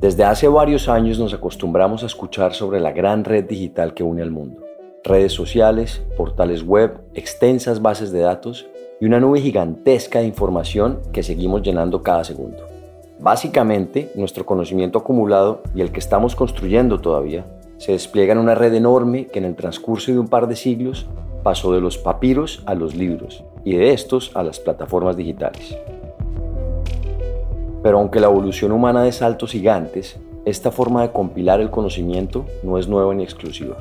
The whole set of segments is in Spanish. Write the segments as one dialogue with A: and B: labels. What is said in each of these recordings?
A: Desde hace varios años nos acostumbramos a escuchar sobre la gran red digital que une al mundo. Redes sociales, portales web, extensas bases de datos y una nube gigantesca de información que seguimos llenando cada segundo. Básicamente, nuestro conocimiento acumulado y el que estamos construyendo todavía se despliega en una red enorme que en el transcurso de un par de siglos pasó de los papiros a los libros y de estos a las plataformas digitales. Pero aunque la evolución humana de saltos gigantes, esta forma de compilar el conocimiento no es nueva ni exclusiva.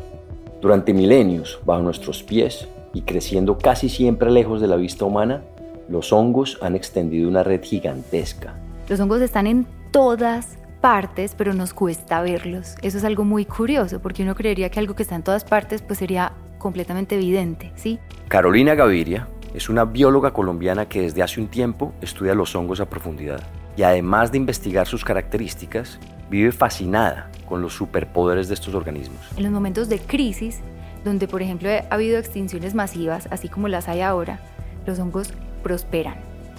A: Durante milenios, bajo nuestros pies y creciendo casi siempre lejos de la vista humana, los hongos han extendido una red gigantesca.
B: Los hongos están en todas partes, pero nos cuesta verlos. Eso es algo muy curioso, porque uno creería que algo que está en todas partes pues sería completamente evidente, ¿sí?
A: Carolina Gaviria es una bióloga colombiana que desde hace un tiempo estudia los hongos a profundidad y además de investigar sus características, vive fascinada con los superpoderes de estos organismos.
B: En los momentos de crisis, donde por ejemplo ha habido extinciones masivas, así como las hay ahora, los hongos prosperan.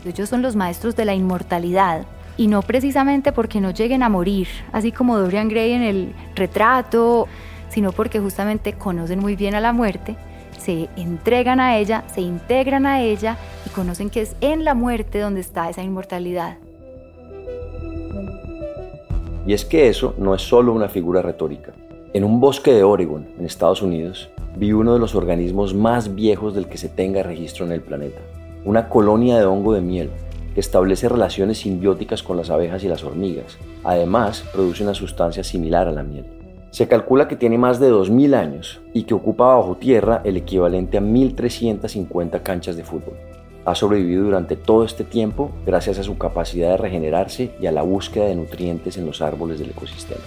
B: Ellos son los maestros de la inmortalidad y no precisamente porque no lleguen a morir, así como Dorian Gray en el retrato, sino porque justamente conocen muy bien a la muerte, se entregan a ella, se integran a ella y conocen que es en la muerte donde está esa inmortalidad.
A: Y es que eso no es solo una figura retórica. En un bosque de Oregon, en Estados Unidos, vi uno de los organismos más viejos del que se tenga registro en el planeta. Una colonia de hongo de miel que establece relaciones simbióticas con las abejas y las hormigas. Además, produce una sustancia similar a la miel. Se calcula que tiene más de 2.000 años y que ocupa bajo tierra el equivalente a 1.350 canchas de fútbol ha sobrevivido durante todo este tiempo gracias a su capacidad de regenerarse y a la búsqueda de nutrientes en los árboles del ecosistema.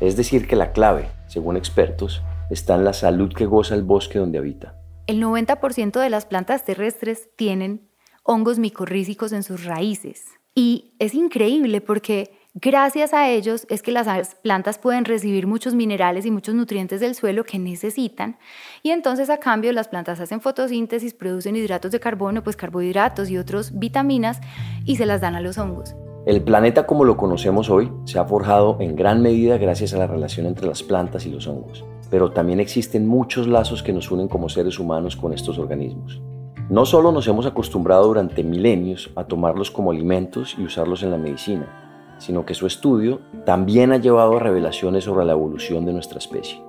A: Es decir, que la clave, según expertos, está en la salud que goza el bosque donde habita.
B: El 90% de las plantas terrestres tienen hongos micorrízicos en sus raíces. Y es increíble porque Gracias a ellos es que las plantas pueden recibir muchos minerales y muchos nutrientes del suelo que necesitan y entonces a cambio las plantas hacen fotosíntesis, producen hidratos de carbono, pues carbohidratos y otras vitaminas y se las dan a los hongos.
A: El planeta como lo conocemos hoy se ha forjado en gran medida gracias a la relación entre las plantas y los hongos, pero también existen muchos lazos que nos unen como seres humanos con estos organismos. No solo nos hemos acostumbrado durante milenios a tomarlos como alimentos y usarlos en la medicina, sino que su estudio también ha llevado a revelaciones sobre la evolución de nuestra especie.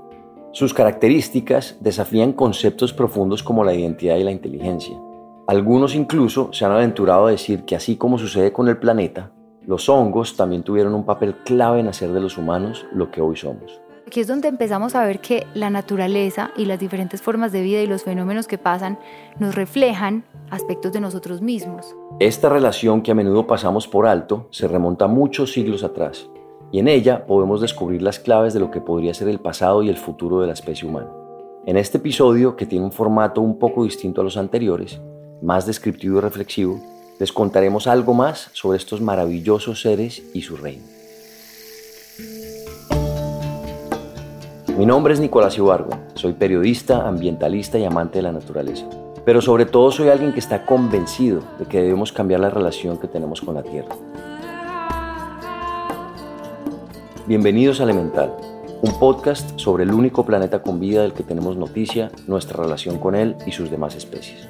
A: Sus características desafían conceptos profundos como la identidad y la inteligencia. Algunos incluso se han aventurado a decir que así como sucede con el planeta, los hongos también tuvieron un papel clave en hacer de los humanos lo que hoy somos.
B: Aquí es donde empezamos a ver que la naturaleza y las diferentes formas de vida y los fenómenos que pasan nos reflejan aspectos de nosotros mismos.
A: Esta relación que a menudo pasamos por alto se remonta muchos siglos atrás y en ella podemos descubrir las claves de lo que podría ser el pasado y el futuro de la especie humana. En este episodio, que tiene un formato un poco distinto a los anteriores, más descriptivo y reflexivo, les contaremos algo más sobre estos maravillosos seres y su reino. Mi nombre es Nicolás Ibargo, soy periodista, ambientalista y amante de la naturaleza. Pero sobre todo soy alguien que está convencido de que debemos cambiar la relación que tenemos con la Tierra. Bienvenidos a Elemental, un podcast sobre el único planeta con vida del que tenemos noticia, nuestra relación con él y sus demás especies.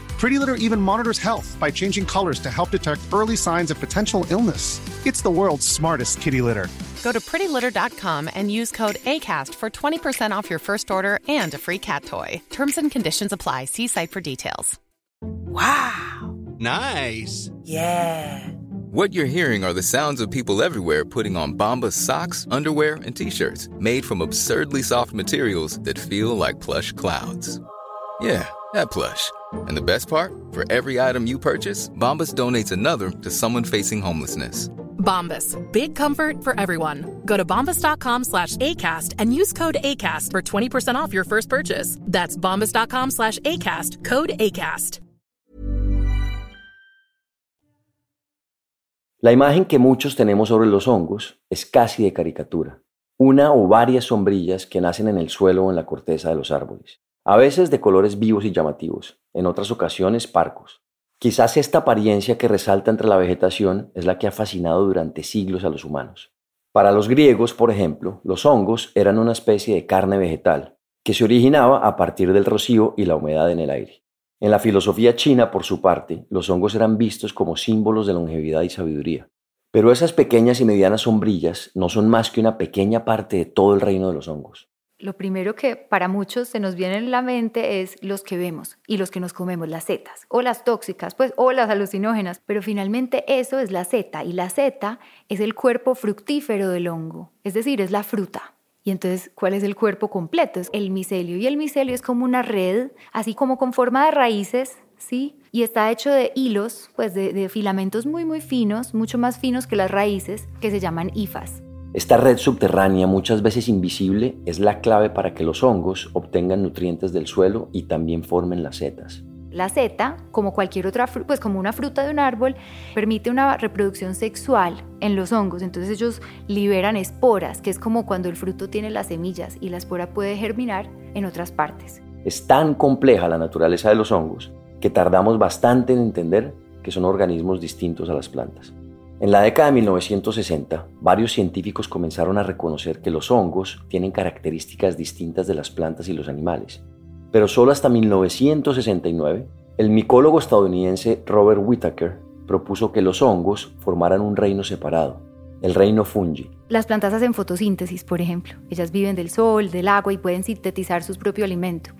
C: Pretty Litter even monitors health by changing colors to help detect early signs of potential illness. It's the world's smartest kitty litter.
D: Go to prettylitter.com and use code ACAST for 20% off your first order and a free cat toy. Terms and conditions apply. See site for details.
E: Wow.
F: Nice.
E: Yeah. What you're hearing are the sounds of people everywhere putting on Bombas socks, underwear, and t-shirts made from absurdly soft materials that feel like plush clouds. Yeah, that plush. And the best part? For every item you purchase, Bombas donates another to someone facing homelessness.
D: Bombas. Big comfort for everyone. Go to bombas.com slash ACAST and use code ACAST for 20% off your first purchase. That's bombas.com slash ACAST. Code ACAST.
A: La imagen que muchos tenemos sobre los hongos es casi de caricatura. Una o varias sombrillas que nacen en el suelo o en la corteza de los árboles. A veces de colores vivos y llamativos, en otras ocasiones parcos. Quizás esta apariencia que resalta entre la vegetación es la que ha fascinado durante siglos a los humanos. Para los griegos, por ejemplo, los hongos eran una especie de carne vegetal que se originaba a partir del rocío y la humedad en el aire. En la filosofía china, por su parte, los hongos eran vistos como símbolos de longevidad y sabiduría. Pero esas pequeñas y medianas sombrillas no son más que una pequeña parte de todo el reino de los hongos
B: lo primero que para muchos se nos viene en la mente es los que vemos y los que nos comemos, las setas o las tóxicas, pues o las alucinógenas, pero finalmente eso es la seta y la seta es el cuerpo fructífero del hongo, es decir, es la fruta. Y entonces, ¿cuál es el cuerpo completo? Es el micelio y el micelio es como una red, así como con forma de raíces, ¿sí? Y está hecho de hilos, pues de, de filamentos muy muy finos, mucho más finos que las raíces, que se llaman hifas.
A: Esta red subterránea, muchas veces invisible, es la clave para que los hongos obtengan nutrientes del suelo y también formen las setas.
B: La seta, como cualquier otra, pues como una fruta de un árbol, permite una reproducción sexual en los hongos. Entonces ellos liberan esporas, que es como cuando el fruto tiene las semillas y la espora puede germinar en otras partes.
A: Es tan compleja la naturaleza de los hongos que tardamos bastante en entender que son organismos distintos a las plantas. En la década de 1960, varios científicos comenzaron a reconocer que los hongos tienen características distintas de las plantas y los animales. Pero solo hasta 1969, el micólogo estadounidense Robert Whittaker propuso que los hongos formaran un reino separado, el reino fungi.
B: Las plantas hacen fotosíntesis, por ejemplo. Ellas viven del sol, del agua y pueden sintetizar su propio alimento.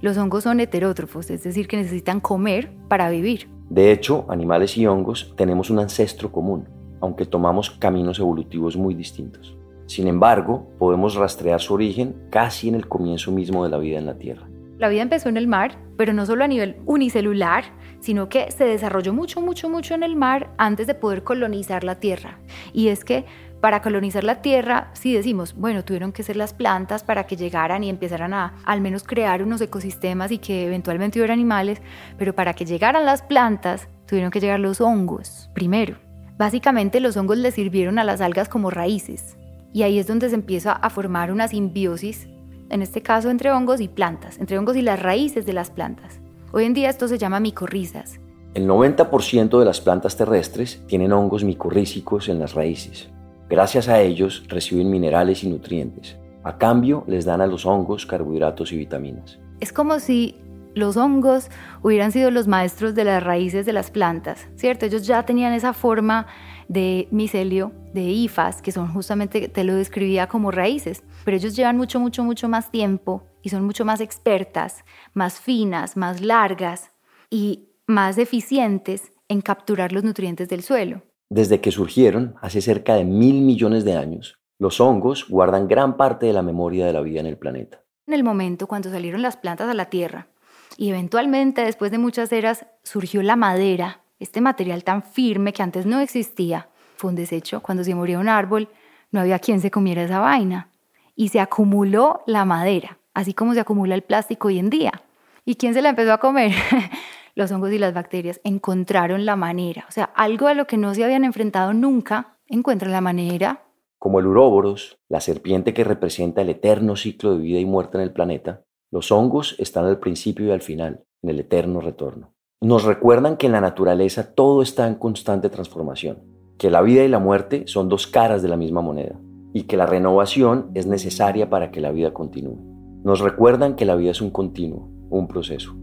B: Los hongos son heterótrofos, es decir, que necesitan comer para vivir.
A: De hecho, animales y hongos tenemos un ancestro común, aunque tomamos caminos evolutivos muy distintos. Sin embargo, podemos rastrear su origen casi en el comienzo mismo de la vida en la Tierra.
B: La vida empezó en el mar, pero no solo a nivel unicelular, sino que se desarrolló mucho, mucho, mucho en el mar antes de poder colonizar la Tierra. Y es que para colonizar la Tierra, si decimos, bueno, tuvieron que ser las plantas para que llegaran y empezaran a al menos crear unos ecosistemas y que eventualmente hubiera animales, pero para que llegaran las plantas, tuvieron que llegar los hongos primero. Básicamente los hongos le sirvieron a las algas como raíces y ahí es donde se empieza a formar una simbiosis, en este caso entre hongos y plantas, entre hongos y las raíces de las plantas. Hoy en día esto se llama micorrizas.
A: El 90% de las plantas terrestres tienen hongos micorrícicos en las raíces. Gracias a ellos reciben minerales y nutrientes. A cambio les dan a los hongos carbohidratos y vitaminas.
B: Es como si los hongos hubieran sido los maestros de las raíces de las plantas, ¿cierto? Ellos ya tenían esa forma de micelio, de hifas, que son justamente, te lo describía como raíces, pero ellos llevan mucho, mucho, mucho más tiempo y son mucho más expertas, más finas, más largas y más eficientes en capturar los nutrientes del suelo.
A: Desde que surgieron, hace cerca de mil millones de años, los hongos guardan gran parte de la memoria de la vida en el planeta.
B: En el momento cuando salieron las plantas a la Tierra y eventualmente después de muchas eras surgió la madera, este material tan firme que antes no existía, fue un desecho. Cuando se moría un árbol, no había quien se comiera esa vaina. Y se acumuló la madera, así como se acumula el plástico hoy en día. ¿Y quién se la empezó a comer? los hongos y las bacterias encontraron la manera, o sea, algo a lo que no se habían enfrentado nunca, encuentran la manera.
A: Como el uróboros, la serpiente que representa el eterno ciclo de vida y muerte en el planeta, los hongos están al principio y al final, en el eterno retorno. Nos recuerdan que en la naturaleza todo está en constante transformación, que la vida y la muerte son dos caras de la misma moneda y que la renovación es necesaria para que la vida continúe. Nos recuerdan que la vida es un continuo, un proceso.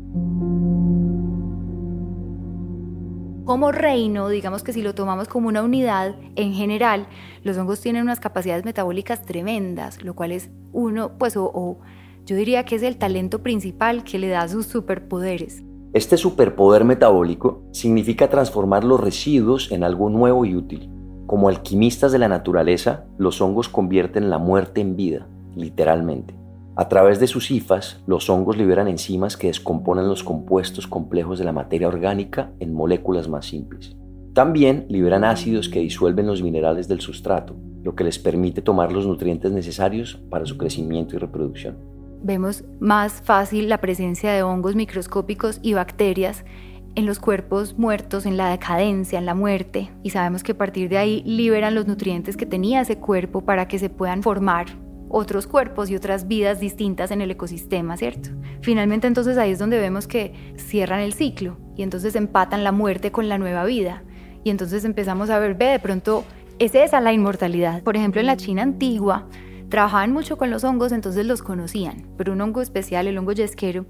B: Como reino, digamos que si lo tomamos como una unidad, en general, los hongos tienen unas capacidades metabólicas tremendas, lo cual es uno, pues, o, yo diría que es el talento principal que le da sus superpoderes.
A: Este superpoder metabólico significa transformar los residuos en algo nuevo y útil. Como alquimistas de la naturaleza, los hongos convierten la muerte en vida, literalmente. A través de sus hifas, los hongos liberan enzimas que descomponen los compuestos complejos de la materia orgánica en moléculas más simples. También liberan ácidos que disuelven los minerales del sustrato, lo que les permite tomar los nutrientes necesarios para su crecimiento y reproducción.
B: Vemos más fácil la presencia de hongos microscópicos y bacterias en los cuerpos muertos, en la decadencia, en la muerte, y sabemos que a partir de ahí liberan los nutrientes que tenía ese cuerpo para que se puedan formar otros cuerpos y otras vidas distintas en el ecosistema, ¿cierto? Finalmente entonces ahí es donde vemos que cierran el ciclo y entonces empatan la muerte con la nueva vida. Y entonces empezamos a ver, ve, de pronto es esa la inmortalidad. Por ejemplo, en la China antigua trabajaban mucho con los hongos, entonces los conocían, pero un hongo especial, el hongo yesquero,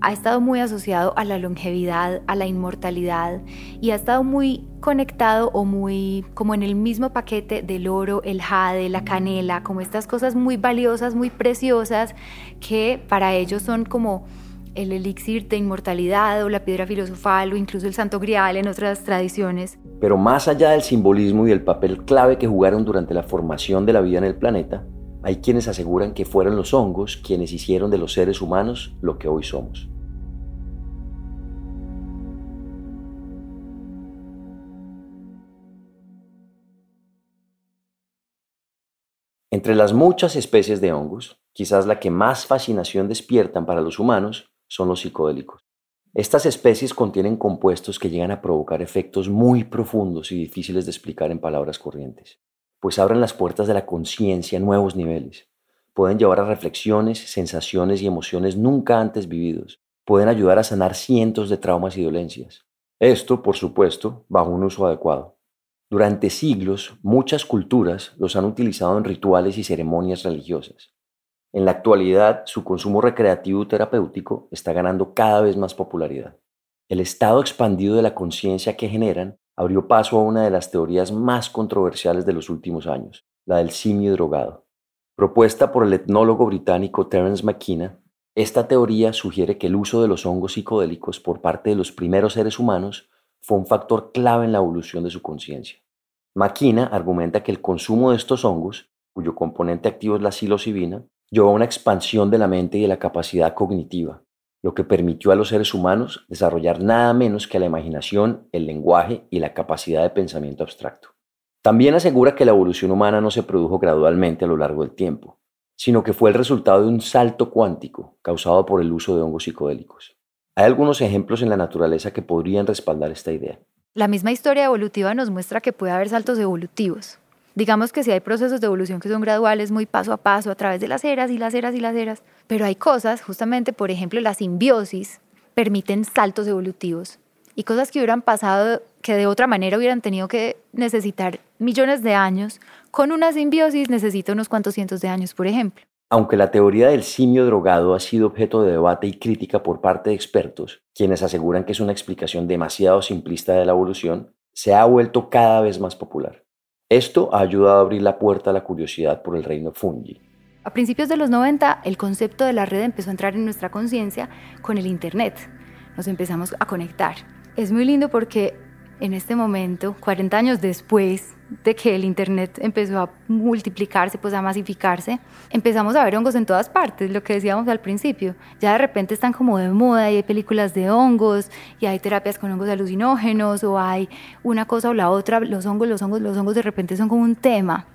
B: ha estado muy asociado a la longevidad, a la inmortalidad y ha estado muy conectado o muy como en el mismo paquete del oro, el jade, la canela, como estas cosas muy valiosas, muy preciosas que para ellos son como el elixir de inmortalidad o la piedra filosofal o incluso el santo grial en otras tradiciones.
A: Pero más allá del simbolismo y el papel clave que jugaron durante la formación de la vida en el planeta, hay quienes aseguran que fueron los hongos quienes hicieron de los seres humanos lo que hoy somos. Entre las muchas especies de hongos, quizás la que más fascinación despiertan para los humanos son los psicodélicos. Estas especies contienen compuestos que llegan a provocar efectos muy profundos y difíciles de explicar en palabras corrientes pues abren las puertas de la conciencia a nuevos niveles. Pueden llevar a reflexiones, sensaciones y emociones nunca antes vividos. Pueden ayudar a sanar cientos de traumas y dolencias. Esto, por supuesto, bajo un uso adecuado. Durante siglos, muchas culturas los han utilizado en rituales y ceremonias religiosas. En la actualidad, su consumo recreativo terapéutico está ganando cada vez más popularidad. El estado expandido de la conciencia que generan abrió paso a una de las teorías más controversiales de los últimos años, la del simio drogado. Propuesta por el etnólogo británico Terence McKenna, esta teoría sugiere que el uso de los hongos psicodélicos por parte de los primeros seres humanos fue un factor clave en la evolución de su conciencia. McKenna argumenta que el consumo de estos hongos, cuyo componente activo es la psilocibina, llevó a una expansión de la mente y de la capacidad cognitiva, lo que permitió a los seres humanos desarrollar nada menos que la imaginación, el lenguaje y la capacidad de pensamiento abstracto. También asegura que la evolución humana no se produjo gradualmente a lo largo del tiempo, sino que fue el resultado de un salto cuántico causado por el uso de hongos psicodélicos. Hay algunos ejemplos en la naturaleza que podrían respaldar esta idea.
B: La misma historia evolutiva nos muestra que puede haber saltos evolutivos. Digamos que si hay procesos de evolución que son graduales, muy paso a paso, a través de las eras y las eras y las eras, pero hay cosas, justamente, por ejemplo, la simbiosis, permiten saltos evolutivos y cosas que hubieran pasado que de otra manera hubieran tenido que necesitar millones de años, con una simbiosis necesita unos cuantos cientos de años, por ejemplo.
A: Aunque la teoría del simio drogado ha sido objeto de debate y crítica por parte de expertos, quienes aseguran que es una explicación demasiado simplista de la evolución, se ha vuelto cada vez más popular. Esto ha ayudado a abrir la puerta a la curiosidad por el reino fungi.
B: A principios de los 90, el concepto de la red empezó a entrar en nuestra conciencia con el Internet. Nos empezamos a conectar. Es muy lindo porque en este momento, 40 años después de que el Internet empezó a multiplicarse, pues a masificarse, empezamos a ver hongos en todas partes, lo que decíamos al principio. Ya de repente están como de moda y hay películas de hongos y hay terapias con hongos alucinógenos o hay una cosa o la otra, los hongos, los hongos, los hongos de repente son como un tema.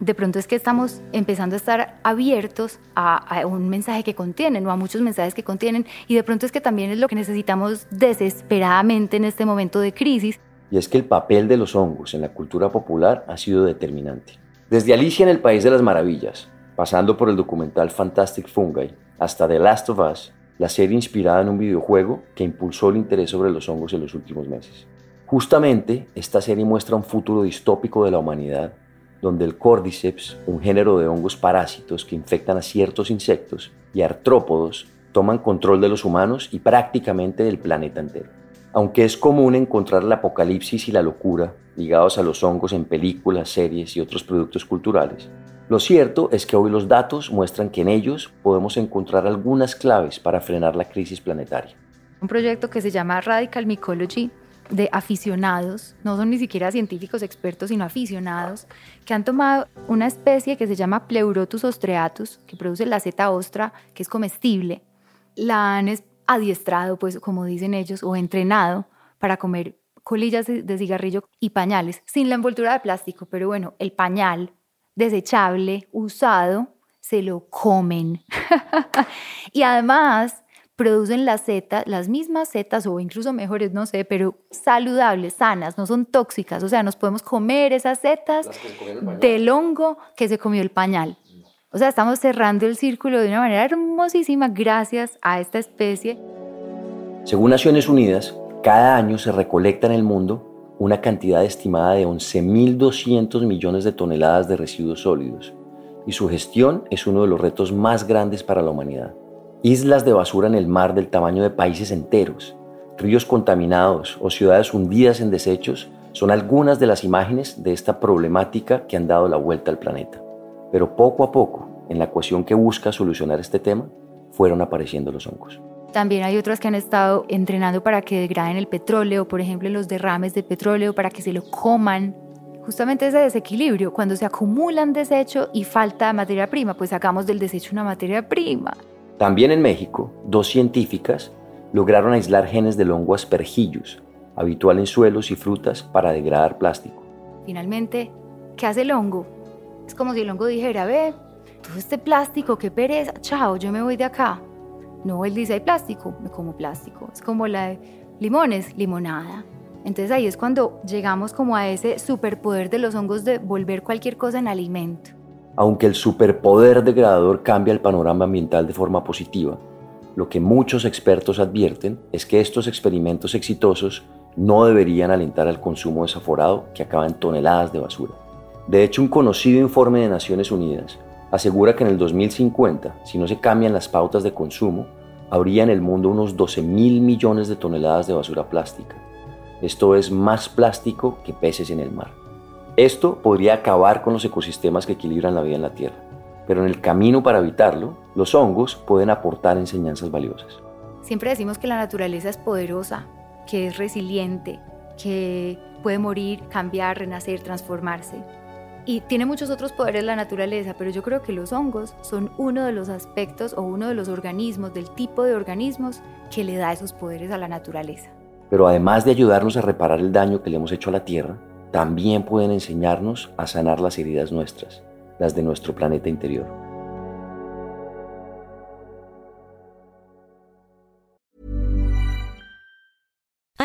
B: De pronto es que estamos empezando a estar abiertos a, a un mensaje que contienen o a muchos mensajes que contienen y de pronto es que también es lo que necesitamos desesperadamente en este momento de crisis
A: y es que el papel de los hongos en la cultura popular ha sido determinante. Desde Alicia en el País de las Maravillas, pasando por el documental Fantastic Fungi, hasta The Last of Us, la serie inspirada en un videojuego que impulsó el interés sobre los hongos en los últimos meses. Justamente, esta serie muestra un futuro distópico de la humanidad, donde el Cordyceps, un género de hongos parásitos que infectan a ciertos insectos, y artrópodos toman control de los humanos y prácticamente del planeta entero. Aunque es común encontrar el apocalipsis y la locura ligados a los hongos en películas, series y otros productos culturales, lo cierto es que hoy los datos muestran que en ellos podemos encontrar algunas claves para frenar la crisis planetaria.
B: un proyecto que se llama Radical Mycology de aficionados, no son ni siquiera científicos expertos, sino aficionados, que han tomado una especie que se llama Pleurotus ostreatus, que produce la seta ostra, que es comestible, la han adiestrado, pues como dicen ellos, o entrenado para comer colillas de cigarrillo y pañales, sin la envoltura de plástico, pero bueno, el pañal desechable, usado, se lo comen. y además producen las setas, las mismas setas o incluso mejores, no sé, pero saludables, sanas, no son tóxicas. O sea, nos podemos comer esas setas del hongo que se comió el pañal. O sea, estamos cerrando el círculo de una manera hermosísima gracias a esta especie.
A: Según Naciones Unidas, cada año se recolecta en el mundo una cantidad estimada de 11.200 millones de toneladas de residuos sólidos, y su gestión es uno de los retos más grandes para la humanidad. Islas de basura en el mar del tamaño de países enteros, ríos contaminados o ciudades hundidas en desechos son algunas de las imágenes de esta problemática que han dado la vuelta al planeta. Pero poco a poco, en la ecuación que busca solucionar este tema, fueron apareciendo los hongos.
B: También hay otras que han estado entrenando para que degraden el petróleo, por ejemplo, los derrames de petróleo, para que se lo coman. Justamente ese desequilibrio, cuando se acumulan desecho y falta materia prima, pues sacamos del desecho una materia prima.
A: También en México, dos científicas lograron aislar genes del hongo aspergillus, habitual en suelos y frutas para degradar plástico.
B: Finalmente, ¿qué hace el hongo? Es como si el hongo dijera, ve, todo este plástico, qué pereza, chao, yo me voy de acá. No, él dice, hay plástico, me como plástico. Es como la de limones, limonada. Entonces ahí es cuando llegamos como a ese superpoder de los hongos de volver cualquier cosa en alimento.
A: Aunque el superpoder degradador cambia el panorama ambiental de forma positiva, lo que muchos expertos advierten es que estos experimentos exitosos no deberían alentar al consumo desaforado que acaba en toneladas de basura. De hecho, un conocido informe de Naciones Unidas asegura que en el 2050, si no se cambian las pautas de consumo, habría en el mundo unos 12 mil millones de toneladas de basura plástica. Esto es más plástico que peces en el mar. Esto podría acabar con los ecosistemas que equilibran la vida en la Tierra, pero en el camino para evitarlo, los hongos pueden aportar enseñanzas valiosas.
B: Siempre decimos que la naturaleza es poderosa, que es resiliente, que puede morir, cambiar, renacer, transformarse. Y tiene muchos otros poderes la naturaleza, pero yo creo que los hongos son uno de los aspectos o uno de los organismos, del tipo de organismos que le da esos poderes a la naturaleza.
A: Pero además de ayudarnos a reparar el daño que le hemos hecho a la Tierra, también pueden enseñarnos a sanar las heridas nuestras, las de nuestro planeta interior.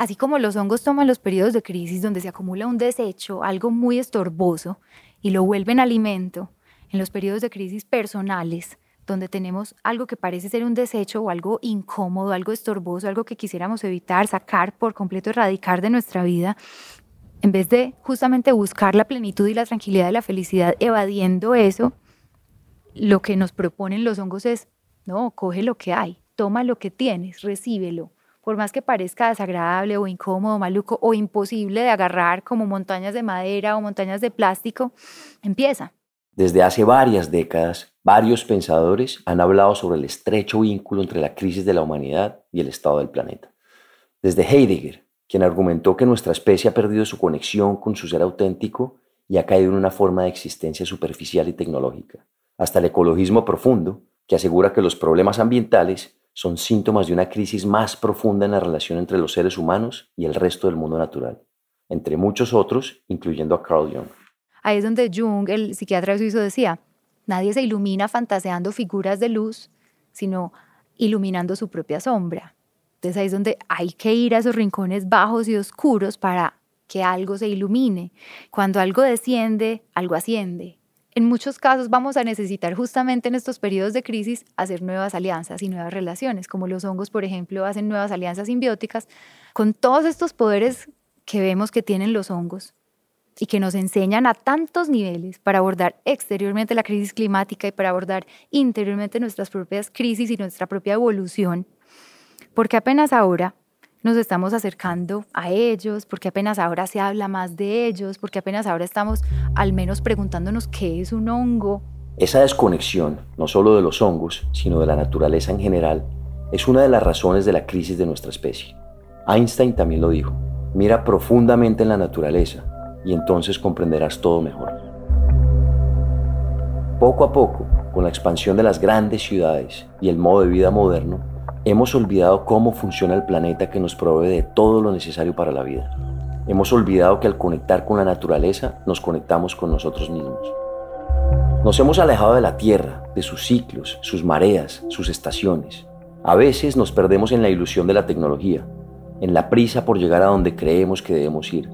B: Así como los hongos toman los periodos de crisis donde se acumula un desecho, algo muy estorboso, y lo vuelven alimento, en los periodos de crisis personales, donde tenemos algo que parece ser un desecho o algo incómodo, algo estorboso, algo que quisiéramos evitar, sacar por completo, erradicar de nuestra vida, en vez de justamente buscar la plenitud y la tranquilidad de la felicidad evadiendo eso, lo que nos proponen los hongos es No, coge lo que hay, toma lo que tienes, recíbelo. Por más que parezca desagradable o incómodo, maluco o imposible de agarrar como montañas de madera o montañas de plástico, empieza.
A: Desde hace varias décadas, varios pensadores han hablado sobre el estrecho vínculo entre la crisis de la humanidad y el estado del planeta. Desde Heidegger, quien argumentó que nuestra especie ha perdido su conexión con su ser auténtico y ha caído en una forma de existencia superficial y tecnológica, hasta el ecologismo profundo, que asegura que los problemas ambientales son síntomas de una crisis más profunda en la relación entre los seres humanos y el resto del mundo natural, entre muchos otros, incluyendo a Carl Jung.
B: Ahí es donde Jung, el psiquiatra suizo, decía, nadie se ilumina fantaseando figuras de luz, sino iluminando su propia sombra. Entonces ahí es donde hay que ir a esos rincones bajos y oscuros para que algo se ilumine. Cuando algo desciende, algo asciende. En muchos casos vamos a necesitar justamente en estos periodos de crisis hacer nuevas alianzas y nuevas relaciones, como los hongos, por ejemplo, hacen nuevas alianzas simbióticas con todos estos poderes que vemos que tienen los hongos y que nos enseñan a tantos niveles para abordar exteriormente la crisis climática y para abordar interiormente nuestras propias crisis y nuestra propia evolución, porque apenas ahora nos estamos acercando a ellos, porque apenas ahora se habla más de ellos, porque apenas ahora estamos al menos preguntándonos qué es un hongo.
A: Esa desconexión, no solo de los hongos, sino de la naturaleza en general, es una de las razones de la crisis de nuestra especie. Einstein también lo dijo, mira profundamente en la naturaleza y entonces comprenderás todo mejor. Poco a poco, con la expansión de las grandes ciudades y el modo de vida moderno, hemos olvidado cómo funciona el planeta que nos provee de todo lo necesario para la vida. Hemos olvidado que al conectar con la naturaleza nos conectamos con nosotros mismos. Nos hemos alejado de la Tierra, de sus ciclos, sus mareas, sus estaciones. A veces nos perdemos en la ilusión de la tecnología, en la prisa por llegar a donde creemos que debemos ir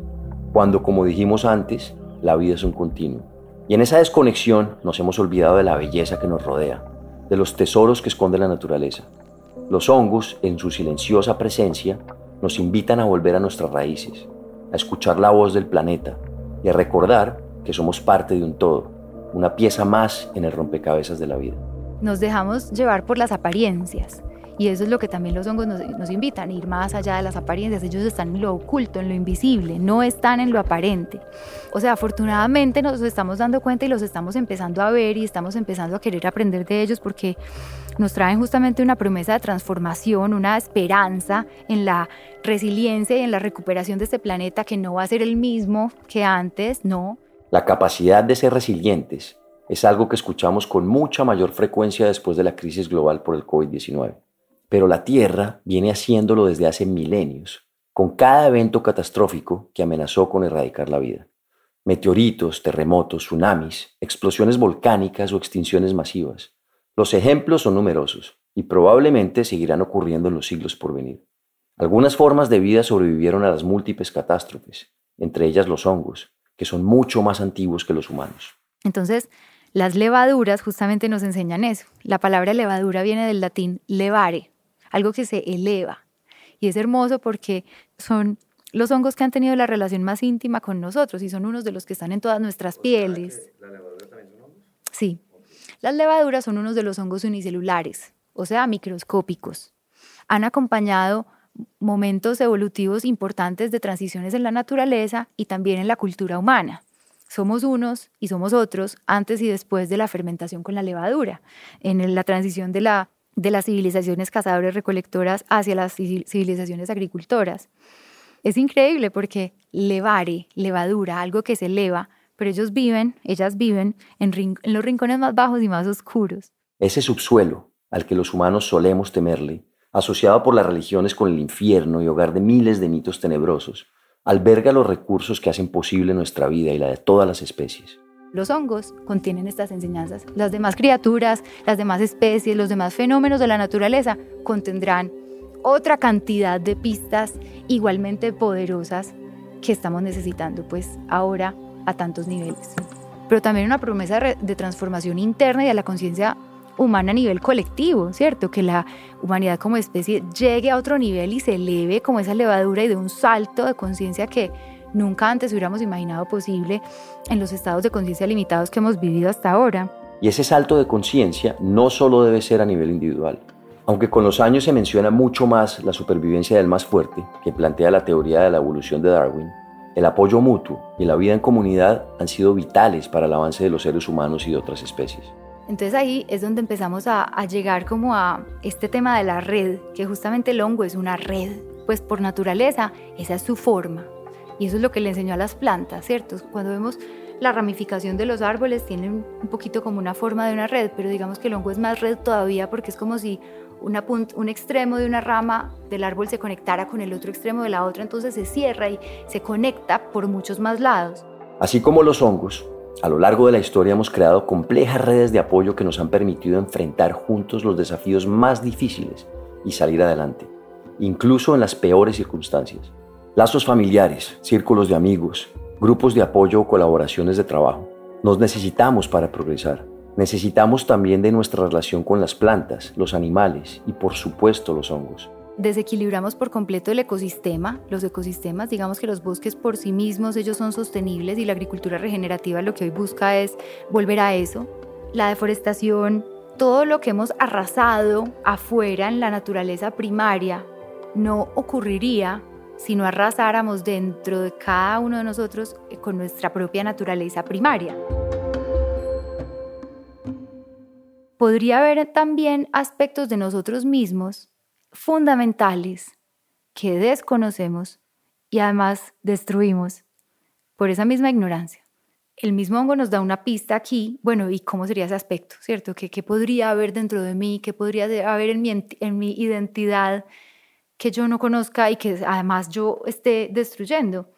A: cuando, como dijimos antes, la vida es un continuo. Y en esa desconexión nos hemos olvidado de la belleza que nos rodea, de los tesoros que esconde la naturaleza. Los hongos, en su silenciosa presencia, nos invitan a volver a nuestras raíces, a escuchar la voz del planeta y a recordar que somos parte de un todo, una pieza más en el rompecabezas de la vida.
B: Nos dejamos llevar por las apariencias, y eso es lo que también los hongos nos, invitan, a ir más allá de las apariencias. Ellos están en lo oculto, en lo invisible, no están en lo aparente. O sea, afortunadamente nos estamos dando cuenta y los estamos empezando a ver y estamos empezando a querer aprender de ellos porque nos traen justamente una promesa de transformación, una esperanza en la resiliencia y en la recuperación de este planeta que no va a ser el mismo que antes, no.
A: La capacidad de ser resilientes es algo que escuchamos con mucha mayor frecuencia después de la crisis global por el COVID-19 pero la Tierra viene haciéndolo desde hace milenios, con cada evento catastrófico que amenazó con erradicar la vida. Meteoritos, terremotos, tsunamis, explosiones volcánicas o extinciones masivas. Los ejemplos son numerosos y probablemente seguirán ocurriendo en los siglos por venir. Algunas formas de vida sobrevivieron a las múltiples catástrofes, entre ellas los hongos, que son mucho más antiguos que los humanos.
B: Entonces, las levaduras justamente nos enseñan eso. La palabra levadura viene del latín levare, algo que se eleva. Y es hermoso porque son los hongos que han tenido la relación más íntima con nosotros y son unos de los que están en todas nuestras pieles. ¿La levadura también son hongos? Sí. Las levaduras son unos de los hongos unicelulares, o sea, microscópicos. Han acompañado momentos evolutivos importantes de transiciones en la naturaleza y también en la cultura humana. Somos unos y somos otros antes y después de la fermentación con la levadura, en la transición de la de las civilizaciones cazadores recolectoras hacia las civilizaciones agricultoras. Es increíble porque levare, levadura, algo que se eleva, pero ellos viven, ellas viven en, en los rincones más bajos y más oscuros.
A: Ese subsuelo al que los humanos solemos temerle, asociado por las religiones con el infierno y hogar de miles de mitos tenebrosos, alberga los recursos que hacen posible nuestra vida y la de todas las especies.
B: Los hongos contienen estas enseñanzas. Las demás criaturas, las demás especies, los demás fenómenos de la naturaleza contendrán otra cantidad de pistas igualmente poderosas que estamos necesitando pues ahora a tantos niveles. Pero también una promesa de transformación interna y a la conciencia humana a nivel colectivo, ¿cierto? Que la humanidad como especie llegue a otro nivel y se eleve como esa levadura y de un salto de conciencia que nunca antes hubiéramos imaginado posible en los estados de conciencia limitados que hemos vivido hasta ahora.
A: Y ese salto de conciencia no solo debe ser a nivel individual. Aunque con los años se menciona mucho más la supervivencia del más fuerte, que plantea la teoría de la evolución de Darwin, el apoyo mutuo y la vida en comunidad han sido vitales para el avance de los seres humanos y de otras especies.
B: Entonces ahí es donde empezamos a, a, llegar como a este tema de la red, que justamente el hongo es una red, pues por naturaleza esa es su forma. Y eso es lo que le enseñó a las plantas, ¿cierto? Cuando vemos la ramificación de los árboles tienen un poquito como una forma de una red, pero digamos que el hongo es más red todavía porque es como si un extremo de una rama del árbol se conectara con el otro extremo de la otra, entonces se cierra y se conecta por muchos más lados.
A: Así como los hongos, a lo largo de la historia hemos creado complejas redes de apoyo que nos han permitido enfrentar juntos los desafíos más difíciles y salir adelante, incluso en las peores circunstancias. Lazos familiares, círculos de amigos, grupos de apoyo o colaboraciones de trabajo. Nos necesitamos para progresar. Necesitamos también de nuestra relación con las plantas, los animales y por supuesto los hongos.
B: Desequilibramos por completo el ecosistema, los ecosistemas, digamos que los bosques por sí mismos ellos son sostenibles y la agricultura regenerativa lo que hoy busca es volver a eso. La deforestación, todo lo que hemos arrasado afuera en la naturaleza primaria no ocurriría si no arrasáramos dentro de cada uno de nosotros eh, con nuestra propia naturaleza primaria. Podría haber también aspectos de nosotros mismos fundamentales que desconocemos y además destruimos por esa misma ignorancia. El mismo hongo nos da una pista aquí, bueno, ¿y cómo sería ese aspecto, cierto? ¿Qué, podría haber dentro de mí? ¿Qué podría haber en mi identidad que yo no conozca y que además yo esté destruyendo.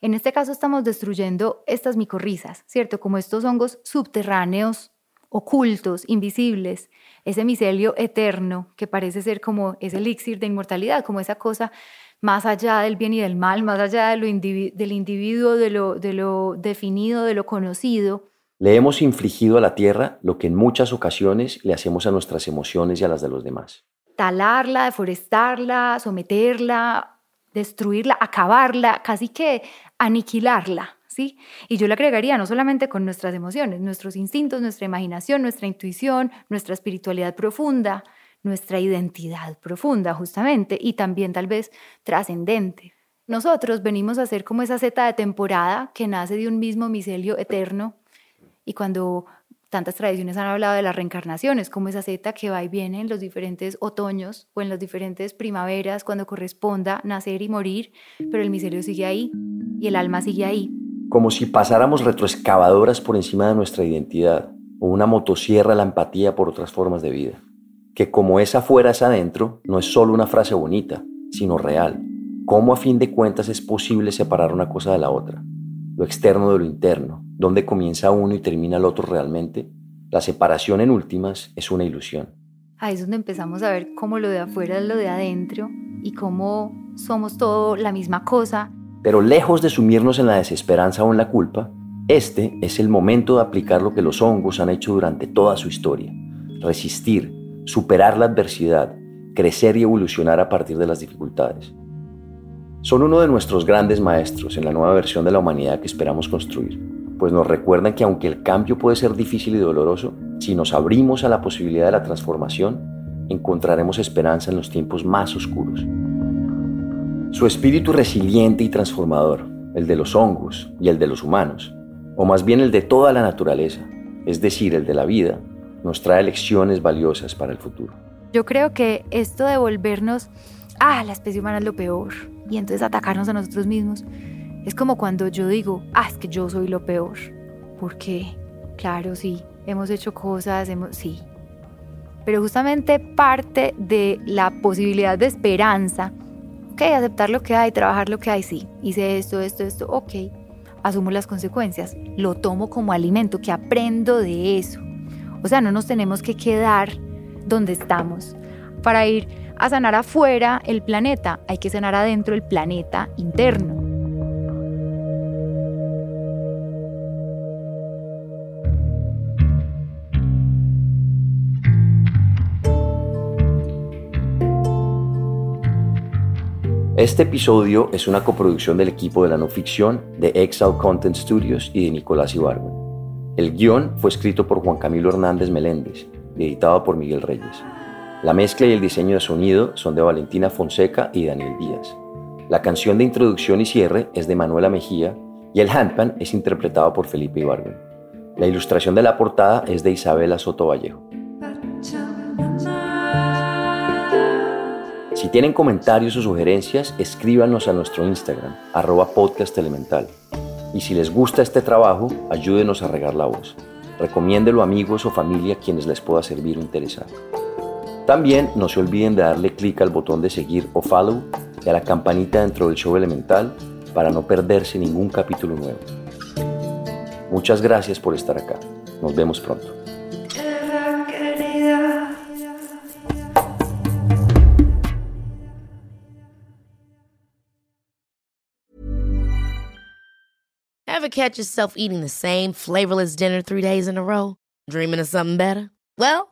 B: En este caso estamos destruyendo estas micorrizas, ¿cierto? Como estos hongos subterráneos, ocultos, invisibles, ese micelio eterno que parece ser como ese elixir de inmortalidad, como esa cosa más allá del bien y del mal, más allá de lo del individuo, de lo, de lo definido, de lo conocido.
A: Le hemos infligido a la tierra lo que en muchas ocasiones le hacemos a nuestras emociones y a las de los demás
B: talarla, deforestarla, someterla, destruirla, acabarla, casi que aniquilarla, ¿sí? Y yo le agregaría no solamente con nuestras emociones, nuestros instintos, nuestra imaginación, nuestra intuición, nuestra espiritualidad profunda, nuestra identidad profunda, justamente, y también tal vez trascendente. Nosotros venimos a ser como esa zeta de temporada que nace de un mismo micelio eterno y cuando tantas tradiciones han hablado de las reencarnaciones, como esa zeta que va y viene en los diferentes otoños o en las diferentes primaveras, cuando corresponda nacer y morir, pero el micelio sigue ahí y el alma sigue ahí.
A: Como si pasáramos retroexcavadoras por encima de nuestra identidad o una motosierra la empatía por otras formas de vida. Que como es afuera es adentro no es solo una frase bonita, sino real. ¿Cómo a fin de cuentas es posible separar una cosa de la otra? Lo externo de lo interno, dónde comienza uno y termina el otro realmente, la separación en últimas es una ilusión.
B: Ahí es donde empezamos a ver cómo lo de afuera es lo de adentro y cómo somos todo la misma cosa.
A: Pero lejos de sumirnos en la desesperanza o en la culpa, este es el momento de aplicar lo que los hongos han hecho durante toda su historia. Resistir, superar la adversidad, crecer y evolucionar a partir de las dificultades. Son uno de nuestros grandes maestros en la nueva versión de la humanidad que esperamos construir pues nos recuerdan que aunque el cambio puede ser difícil y doloroso, si nos abrimos a la posibilidad de la transformación, encontraremos esperanza en los tiempos más oscuros. Su espíritu resiliente y transformador, el de los hongos y el de los humanos, o más bien el de toda la naturaleza, es decir, el de la vida, nos trae lecciones valiosas para el futuro.
B: Yo creo que esto de volvernos, ah, la especie humana es lo peor, y entonces atacarnos a nosotros mismos, es como cuando yo digo, ah, es que yo soy lo peor. Porque, claro, sí, hemos hecho cosas, hemos, sí. Pero justamente parte de la posibilidad de esperanza, ok, aceptar lo que hay, trabajar lo que hay, sí, hice esto, esto, esto, ok, asumo las consecuencias, lo tomo como alimento, que aprendo de eso. O sea, no nos tenemos que quedar donde estamos. Para ir a sanar afuera el planeta, hay que sanar adentro el planeta interno.
A: Este episodio es una coproducción del equipo de la no ficción de Exile Content Studios y de Nicolás Ibargüen. El guion fue escrito por Juan Camilo Hernández Meléndez y editado por Miguel Reyes. La mezcla y el diseño de sonido son de Valentina Fonseca y Daniel Díaz. La canción de introducción y cierre es de Manuela Mejía y el handpan es interpretado por Felipe Ibargüen. La ilustración de la portada es de Isabela Soto Vallejo. Si tienen comentarios o sugerencias, escríbanos a nuestro Instagram, arroba podcast elemental. Y si les gusta este trabajo, ayúdenos a regar la voz. Recomiéndelo a amigos o familia quienes les pueda servir o interesar. También no se olviden de darle clic al botón de seguir o follow y a la campanita dentro del show elemental para no perderse ningún capítulo nuevo. Muchas gracias por estar acá. Nos vemos pronto.
G: Ever catch yourself eating the same flavorless dinner three days in a row? Dreaming of something better? Well,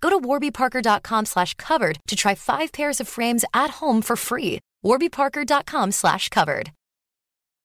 H: Go to warbyparker.com slash covered to try five pairs of frames at home for free. warbyparker.com slash covered.